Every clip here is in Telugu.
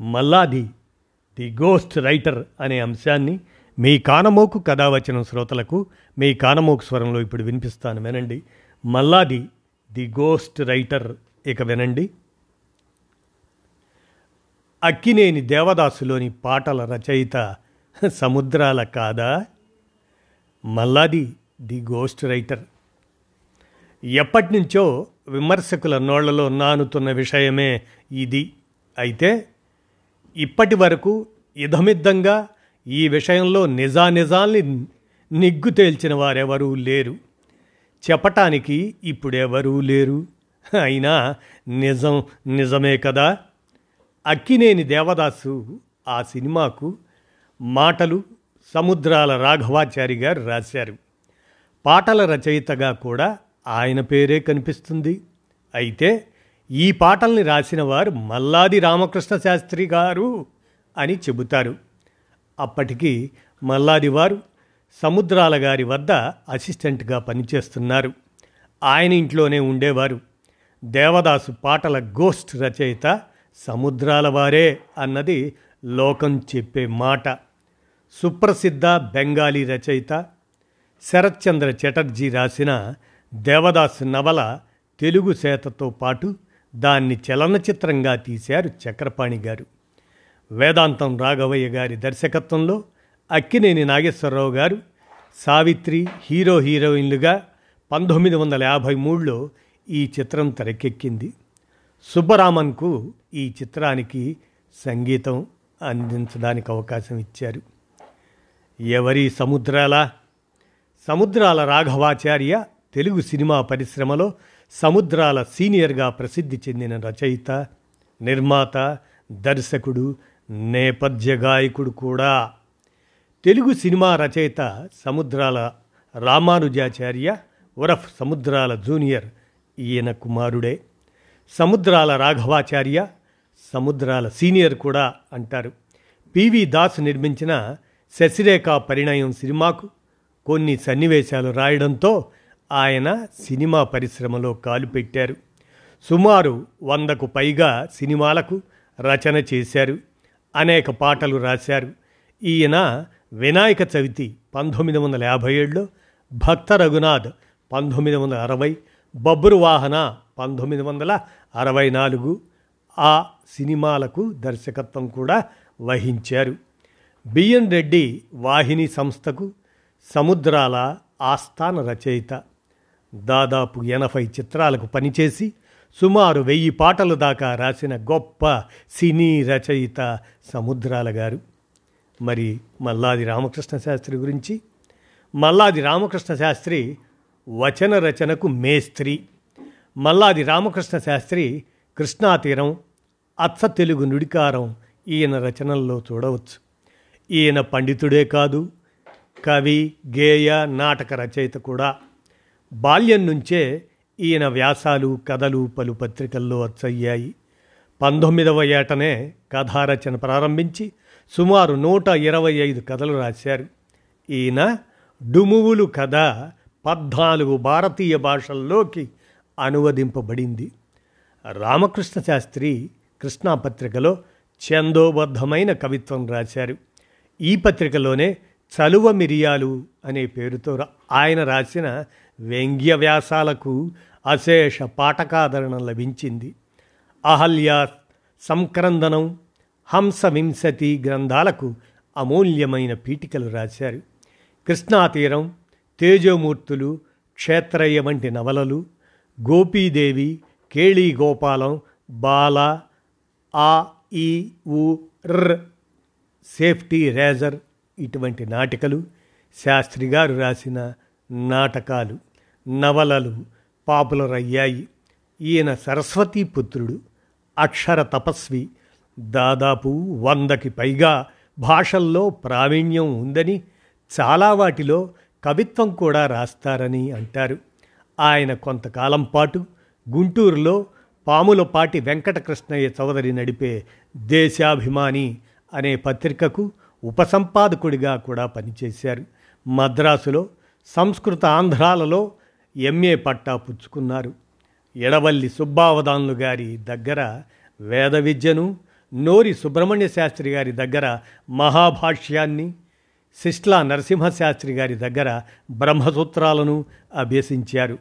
మల్లాది ది గోస్ట్ రైటర్ అనే అంశాన్ని మీ కానమోకు కథావచనం శ్రోతలకు మీ కానమోకు స్వరంలో ఇప్పుడు వినిపిస్తాను వినండి. మల్లాది ది గోస్ట్ రైటర్ ఇక వినండి. అక్కినేని దేవదాసులోని పాటల రచయిత సముద్రాల కాదా? Malladi the ghost writer. ఎప్పటినుంచో విమర్శకుల నోళ్ళలో నానుతున్న విషయమే ఇది. అయితే ఇప్పటి వరకు ఇదమిద్దంగా ఈ విషయంలో నిజానిజాల్ని నిగ్గు తేల్చిన వారెవరూ లేరు. చెప్పటానికి ఇప్పుడెవరూ లేరు. అయినా నిజం నిజమే కదా? అక్కినేని దేవదాసు ఆ సినిమాకు మాటలు సముద్రాల రాఘవాచారి గారు రాశారు. పాటల రచయితగా కూడా ఆయన పేరే కనిపిస్తుంది. అయితే ఈ పాటల్ని రాసినవారు మల్లాది రామకృష్ణ శాస్త్రి గారు అని చెబుతారు. అప్పటికి మల్లాది వారు సముద్రాల గారి వద్ద అసిస్టెంట్గా పనిచేస్తున్నారు. ఆయన ఇంట్లోనే ఉండేవారు. దేవదాసు పాటల గోస్ట్ రచయిత సముద్రాల వారే అన్నది లోకం చెప్పే మాట. సుప్రసిద్ధ బెంగాలీ రచయిత శరత్చంద్ర చటర్జీ రాసిన దేవదాస్ నవల తెలుగు సేతతో పాటు దాన్ని చలనచిత్రంగా తీశారు చక్రపాణి గారు. వేదాంతం రాఘవయ్య గారి దర్శకత్వంలో అక్కినేని నాగేశ్వరరావు గారు సావిత్రి హీరో హీరోయిన్లుగా పంతొమ్మిది వందల యాభై మూడులో ఈ చిత్రం తెరకెక్కింది. సుబ్బరామన్కు ఈ చిత్రానికి సంగీతం అందించడానికి అవకాశం ఇచ్చారు. ఎవరి సముద్రాల? సముద్రాల రాఘవాచార్య తెలుగు సినిమా పరిశ్రమలో సముద్రాల సీనియర్గా ప్రసిద్ధి చెందిన రచయిత నిర్మాత దర్శకుడు నేపథ్య గాయకుడు కూడా. తెలుగు సినిమా రచయిత సముద్రాల రామానుజాచార్య ఉరఫ్ సముద్రాల జూనియర్ ఈయన కుమారుడే. సముద్రాల రాఘవాచార్య సముద్రాల సీనియర్ కూడా అంటారు. పివి దాస్ నిర్మించిన శశిరేఖ పరిణయం సినిమాకు కొన్ని సన్నివేశాలు రాయడంతో ఆయన సినిమా పరిశ్రమలో కాలు పెట్టారు. సుమారు వందకు పైగా సినిమాలకు రచన చేశారు. అనేక పాటలు రాశారు. ఈయన వినాయక చవితి పంతొమ్మిది వందల యాభై ఏడులో భక్త రఘునాథ్ పంతొమ్మిది వందల అరవై బొబ్బరు వాహన పంతొమ్మిది వందల అరవై నాలుగు ఆ సినిమాలకు దర్శకత్వం కూడా వహించారు. బిఎన్ రెడ్డి వాహిని సంస్థకు సముద్రాల ఆస్థాన రచయిత. దాదాపు ఎనభై చిత్రాలకు పనిచేసి సుమారు వెయ్యి పాటలు దాకా రాసిన గొప్ప సినీ రచయిత సముద్రాల గారు. మరి మల్లాది రామకృష్ణ శాస్త్రి గురించి. మల్లాది రామకృష్ణ శాస్త్రి వచన రచనకు మేస్త్రి. మల్లాది రామకృష్ణ శాస్త్రి కృష్ణాతీరం అచ్చ తెలుగు నుడికారం ఈయన రచనల్లో చూడవచ్చు. ఈయన పండితుడే కాదు కవి గేయ నాటక రచయిత కూడా. బాల్యం నుంచే ఈయన వ్యాసాలు కథలు పలు పత్రికల్లో అచ్చయ్యాయి. పంతొమ్మిదవ ఏటనే కథారచన ప్రారంభించి సుమారు నూట ఇరవై ఐదు కథలు రాశారు. ఈయన డుమువులు కథ పద్నాలుగు భారతీయ భాషల్లోకి అనువదింపబడింది. రామకృష్ణ శాస్త్రి కృష్ణా పత్రికలో ఛందోబద్ధమైన కవిత్వం రాశారు. ఈ పత్రికలోనే చలువ మిరియాలు అనే పేరుతో ఆయన రాసిన వ్యంగ్య వ్యాసాలకు అశేష పాఠకాదరణ లభించింది. అహల్య సంక్రందనం హంసవింశతి గ్రంథాలకు అమూల్యమైన పీఠికలు రాశారు. కృష్ణాతీరం తేజోమూర్తులు క్షేత్రయ్య వంటి నవలలు గోపీదేవి కేళీ గోపాలం బాల ఆ ఈ ఊ ర్ సేఫ్టీ రేజర్ ఇటువంటి నాటికలు శాస్త్రి గారు రాసిన నాటకాలు. నవలలు పాపులర్ అయ్యాయి ఈయన సరస్వతీ పుత్రుడు అక్షర తపస్వి దాదాపు వందకి పైగా భాషల్లో ప్రావీణ్యం ఉందని చాలా వాటిలో కవిత్వం కూడా రాస్తారని అంటారు. ఆయన కొంతకాలం పాటు గుంటూరులో పాములపాటి వెంకటకృష్ణయ్య చౌదరి నడిపే దేశాభిమాని అనే పత్రికకు ఉపసంపాదకుడిగా కూడా పనిచేశారు. మద్రాసులో సంస్కృత ఆంధ్రాలలో ఎంఏ పట్టా పుచ్చుకున్నారు. ఎడవల్లి సుబ్బావధానులు గారి దగ్గర వేద విద్యను నోరి సుబ్రహ్మణ్య శాస్త్రి గారి దగ్గర మహాభాష్యాన్ని సిస్లా నరసింహశాస్త్రి గారి దగ్గర బ్రహ్మసూత్రాలను అభ్యసించారు.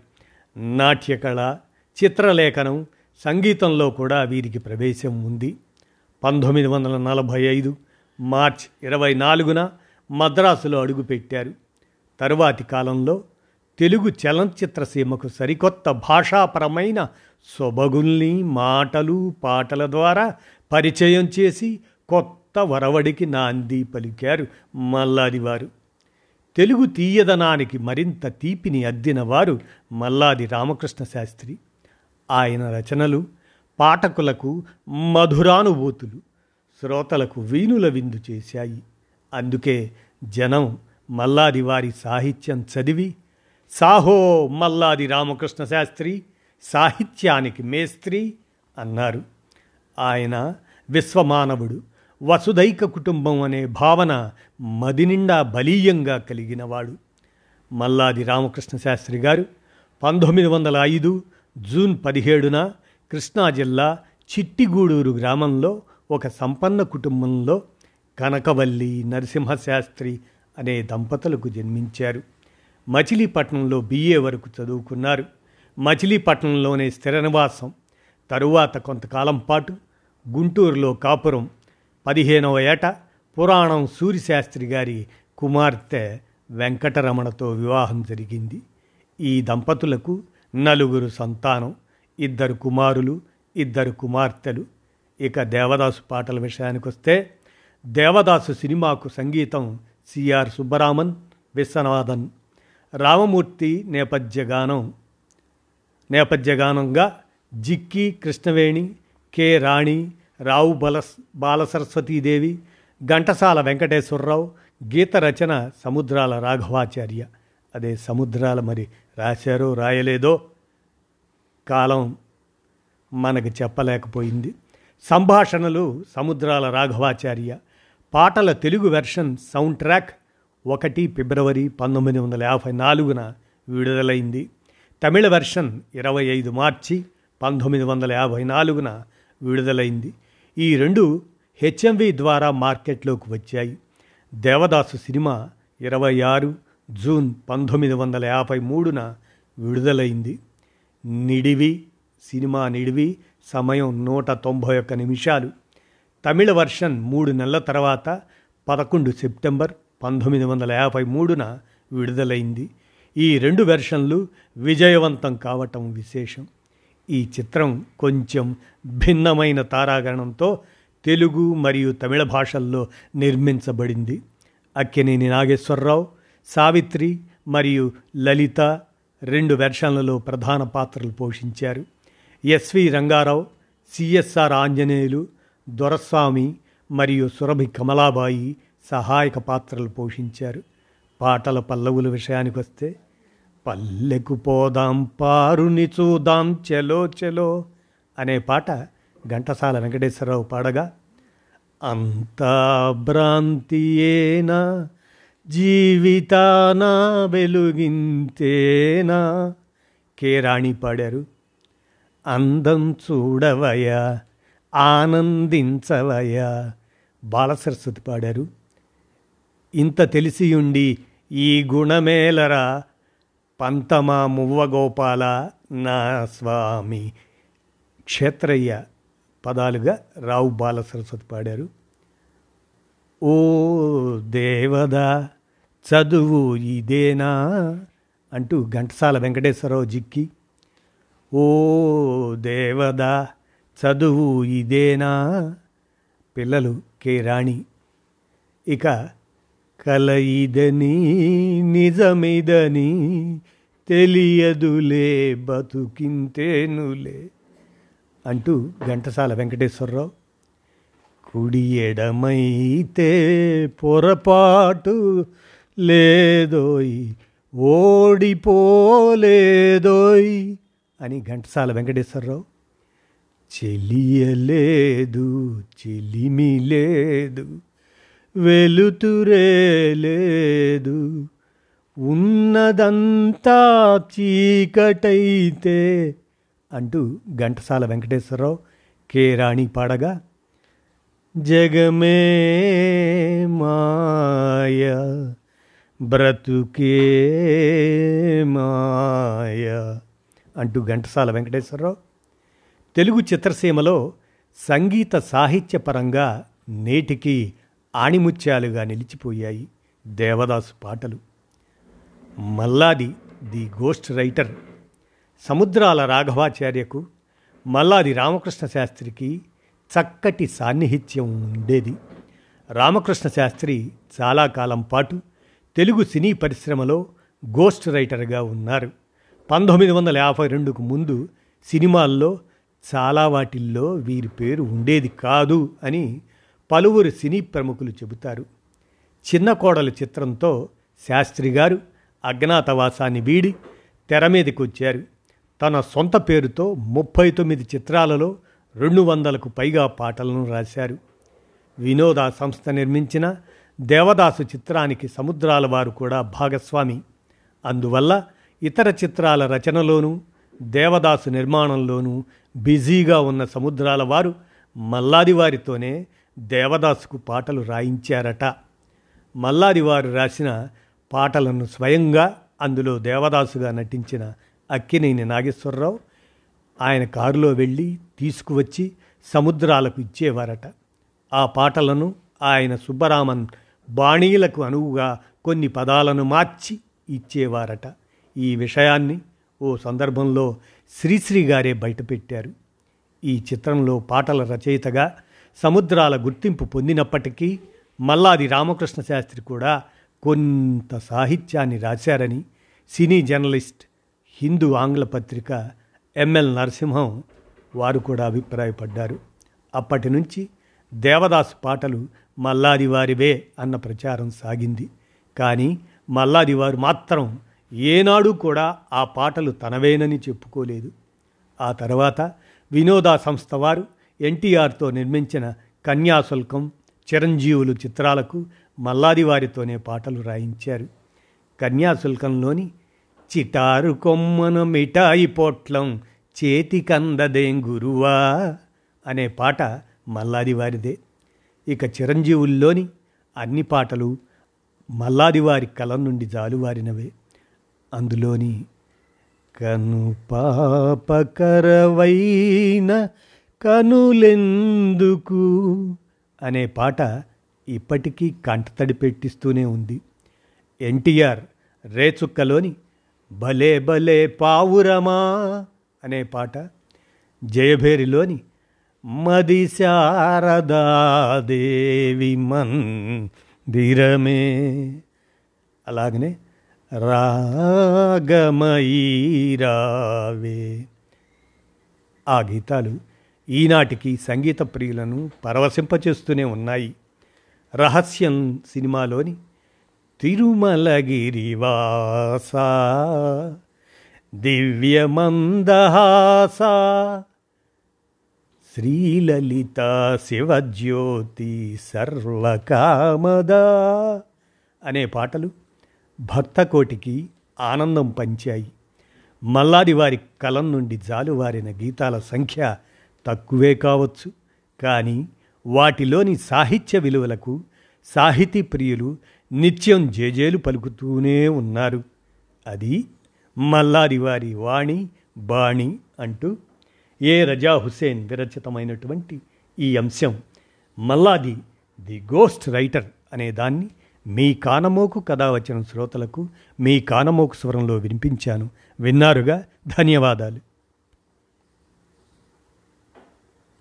నాట్యకళ చిత్రలేఖనం సంగీతంలో కూడా వీరికి ప్రవేశం ఉంది. పంతొమ్మిది వందల నలభై ఐదు మార్చ్ ఇరవై నాలుగున మద్రాసులో అడుగుపెట్టారు. తరువాతి కాలంలో తెలుగు చలనచిత్ర సీమకు సరికొత్త భాషాపరమైన సొబగుల్ని మాటలు పాటల ద్వారా పరిచయం చేసి కొత్త వరవడికి నాంది పలికారు మల్లాది వారు తెలుగు తీయదనానికి మరింత తీపిని అద్దినవారు మల్లాది రామకృష్ణ శాస్త్రి. ఆయన రచనలు పాఠకులకు మధురానుభూతులు శ్రోతలకు వీణుల విందు చేశాయి. అందుకే జనం మల్లాది వారి సాహిత్యం చదివి సాహో మల్లాది రామకృష్ణ శాస్త్రి సాహిత్యానికి మేస్త్రి అన్నారు. ఆయన విశ్వమానవుడు వసుదైక కుటుంబం అనే భావన మదినిండా బలీయంగా కలిగినవాడు. మల్లాది రామకృష్ణ శాస్త్రి గారు పంతొమ్మిది వందల ఐదు జూన్ పదిహేడున కృష్ణా జిల్లా చిట్టిగూడూరు గ్రామంలో ఒక సంపన్న కుటుంబంలో కనకవల్లి నరసింహశాస్త్రి అనే దంపతులకు జన్మించారు. మచిలీపట్నంలో బిఏ వరకు చదువుకున్నారు. మచిలీపట్నంలోనే స్థిర నివాసం తరువాత కొంతకాలం పాటు గుంటూరులో కాపురం. పదిహేనవ ఏట పురాణం సూర్యశాస్త్రి గారి కుమార్తె వెంకటరమణతో వివాహం జరిగింది. ఈ దంపతులకు నలుగురు సంతానం ఇద్దరు కుమారులు ఇద్దరు కుమార్తెలు. ఇక దేవదాసు పాటల విషయానికి వస్తే దేవదాసు సినిమాకు సంగీతం సిఆర్ సుబ్బరామన్ విశ్వనాథన్ రామమూర్తి నేపథ్యగానం. నేపథ్యగానంగా జిక్కి కృష్ణవేణి కె రాణి రావు బలస్ బాలసరస్వతీదేవి ఘంటసాల వెంకటేశ్వరరావు గీత రచన సముద్రాల రాఘవాచార్య. అదే సముద్రాల మరి రాశారో రాయలేదో కాలం మనకు చెప్పలేకపోయింది. సంభాషణలు సముద్రాల రాఘవాచార్య. పాటల తెలుగు వెర్షన్ సౌండ్ ట్రాక్ ఒకటి ఫిబ్రవరి పంతొమ్మిది వందల యాభై నాలుగున విడుదలైంది. తమిళ వెర్షన్ ఇరవై ఐదు మార్చి పంతొమ్మిది వందల యాభై నాలుగున విడుదలైంది. ఈ రెండు హెచ్ఎంవి ద్వారా మార్కెట్లోకి వచ్చాయి. దేవదాసు సినిమా ఇరవై ఆరు జూన్ పంతొమ్మిది వందల యాభై మూడున విడుదలైంది. నిడివి సినిమా నిడివి సమయం నూట తొంభై ఒక్క నిమిషాలు. తమిళ వర్షన్ మూడు నెలల తర్వాత పదకొండు సెప్టెంబర్ పంతొమ్మిది వందల యాభై మూడున విడుదలైంది. ఈ రెండు వెర్షన్లు విజయవంతం కావటం విశేషం. ఈ చిత్రం కొంచెం భిన్నమైన తారాగణంతో తెలుగు మరియు తమిళ భాషల్లో నిర్మించబడింది. అక్కినేని నాగేశ్వరరావు సావిత్రి మరియు లలిత రెండు వెర్షన్లలో ప్రధాన పాత్రలు పోషించారు. ఎస్వి రంగారావు సిఎస్ఆర్ ఆంజనేయులు దొరస్వామి మరియు సురభి కమలాబాయి సహాయక పాత్రలు పోషించారు. పాటల పల్లవుల విషయానికి వస్తే పల్లెకు పోదాం పారుని చూదాం చెలో చెలో అనే పాట ఘంటసాల వెంకటేశ్వరరావు పాడగా అంతా భ్రాంతియేనా జీవితానా వెలుగింతేనా కేరాణి పాడారు. అందం చూడవయా ఆనందించవయా బాలసరస్వతి పాడారు. ఇంత తెలిసియుండి ఈ గుణమేలరా? పంతమా మువ్వగోపాల. నా స్వామి. క్షేత్రయ్య పదాలుగా రావు బాల సరస్వతి పాడారు. ఓ దేవదా చదువు ఇదేనా? అంటూ ఘంటసాల వెంకటేశ్వరరావు జిక్కి. ఓ దేవదా చదువు ఇదేనా? పిల్లలు కే రాణి. ఇక కలయిదని నిజమిదని తెలియదులే బతుకింతేనులే అంటూ ఘంటసాల వెంకటేశ్వరరావు కుడి ఎడమైతే పొరపాటు లేదోయ్ ఓడిపోలేదోయ్ అని ఘంటసాల వెంకటేశ్వరరావు చెలియలేదు చెలిమి లేదు. వెలుతురే లేదు ఉన్నదంతా చీకటైతే అంటూ ఘంటసాల వెంకటేశ్వరరావు కె రాణి పాడగా జగమే మాయ బ్రతుకే మాయ అంటూ ఘంటసాల వెంకటేశ్వరరావు తెలుగు చిత్రసీమలో సంగీత సాహిత్యపరంగా నేటికి ఆణిముత్యాలుగా నిలిచిపోయాయి దేవదాసు పాటలు. Malladi the ghost writer. Samudrala రాఘవాచార్యకు Malladi Ramakrishna శాస్త్రికి చక్కటి సాన్నిహిత్యం ఉండేది. రామకృష్ణ శాస్త్రి చాలా కాలం పాటు తెలుగు సినీ పరిశ్రమలో గోస్ట్ రైటర్గా ఉన్నారు. పంతొమ్మిది వందల యాభై రెండుకు ముందు సినిమాల్లో చాలా వాటిల్లో వీరి పేరు ఉండేది కాదు అని పలువురు సినీ ప్రముఖులు చెబుతారు. చిన్న కోడలు చిత్రంతో శాస్త్రి గారు అజ్ఞాతవాసాన్ని వీడి తెర మీదకి వచ్చారు. తన సొంత పేరుతో ముప్పై తొమ్మిది చిత్రాలలో రెండు వందలకు పైగా పాటలను రాశారు. వినోద సంస్థ నిర్మించిన దేవదాసు చిత్రానికి సముద్రాల వారు కూడా భాగస్వామి. అందువల్ల ఇతర చిత్రాల రచనలోనూ దేవదాసు నిర్మాణంలోనూ బిజీగా ఉన్న సముద్రాల వారు మల్లాది వారితోనే దేవదాసుకు పాటలు రాయించారట. మల్లాది వారు రాసిన పాటలను స్వయంగా అందులో దేవదాసుగా నటించిన అక్కినేని నాగేశ్వరరావు ఆయన కారులో వెళ్ళి తీసుకువచ్చి సముద్రాలకు ఇచ్చేవారట. ఆ పాటలను ఆయన సుబ్బరామన్ బాణీలకు అనువుగా కొన్ని పదాలను మార్చి ఇచ్చేవారట. ఈ విషయాన్ని ఓ సందర్భంలో శ్రీశ్రీ గారే బయటపెట్టారు. ఈ చిత్రంలో పాటల రచయితగా సముద్రాల గుర్తింపు పొందినప్పటికీ మల్లాది రామకృష్ణ శాస్త్రి కూడా కొంత సాహిత్యాన్ని రాశారని సినీ జర్నలిస్ట్ హిందూ ఆంగ్ల పత్రిక ఎంఎల్ నరసింహం వారు కూడా అభిప్రాయపడ్డారు. అప్పటి నుంచి దేవదాస్ పాటలు మల్లాది వారివే అన్న ప్రచారం సాగింది. కానీ మల్లాది వారు మాత్రం ఏనాడు కూడా ఆ పాటలు తనవేనని చెప్పుకోలేదు. ఆ తర్వాత వినోదా సంస్థ వారు ఎన్టీఆర్తో నిర్మించిన కన్యాశుల్కం చిరంజీవులు చిత్రాలకు మల్లాది వారితోనే పాటలు రాయించారు. కన్యాశుల్కంలోని చిటారు కొమ్మను మిఠాయి పొట్లం చేతికందదేం గురువా అనే పాట మల్లాది వారిదే ఇక చిరంజీవుల్లోని అన్ని పాటలు మల్లాది వారి కలం నుండి జాలువారినవే. అందులోని కను పాపకరవైన కనులెందుకు? అనే పాట ఇప్పటికీ కంటతడి పెట్టిస్తూనే ఉంది. ఎన్టీఆర్ రేచుక్కలోని భలే భలే పావురమా అనే పాట జయభేరిలోని మది శారదాదేవి మందిరమే. అలాగనే రాగమయీరావే. ఆ గీతాలు ఈనాటికి సంగీత ప్రియులను పరవశింపచేస్తూనే ఉన్నాయి. రహస్యం సినిమాలోని తిరుమలగిరివాస దివ్యమందహాస శ్రీలలిత శివజ్యోతి సర్వకామద అనే పాటలు భక్తకోటికి ఆనందం పంచాయి. మల్లాది వారి కలం నుండి జాలువారిన గీతాల సంఖ్య తక్కువే కావచ్చు. కానీ వాటిలోని సాహిత్య విలువలకు సాహితీ ప్రియులు నిత్యం జేజేలు పలుకుతూనే ఉన్నారు. అది మల్లారి వారి వాణి బాణి అంటూ ఏ రజా హుసేన్ విరచితమైనటువంటి ఈ అంశం. మల్లాది ది గోస్ట్ రైటర్ అనేదాన్ని మీ కానమోకు కథ వచ్చిన శ్రోతలకు మీ కానమోకు స్వరంలో వినిపించాను. విన్నారుగా? ధన్యవాదాలు.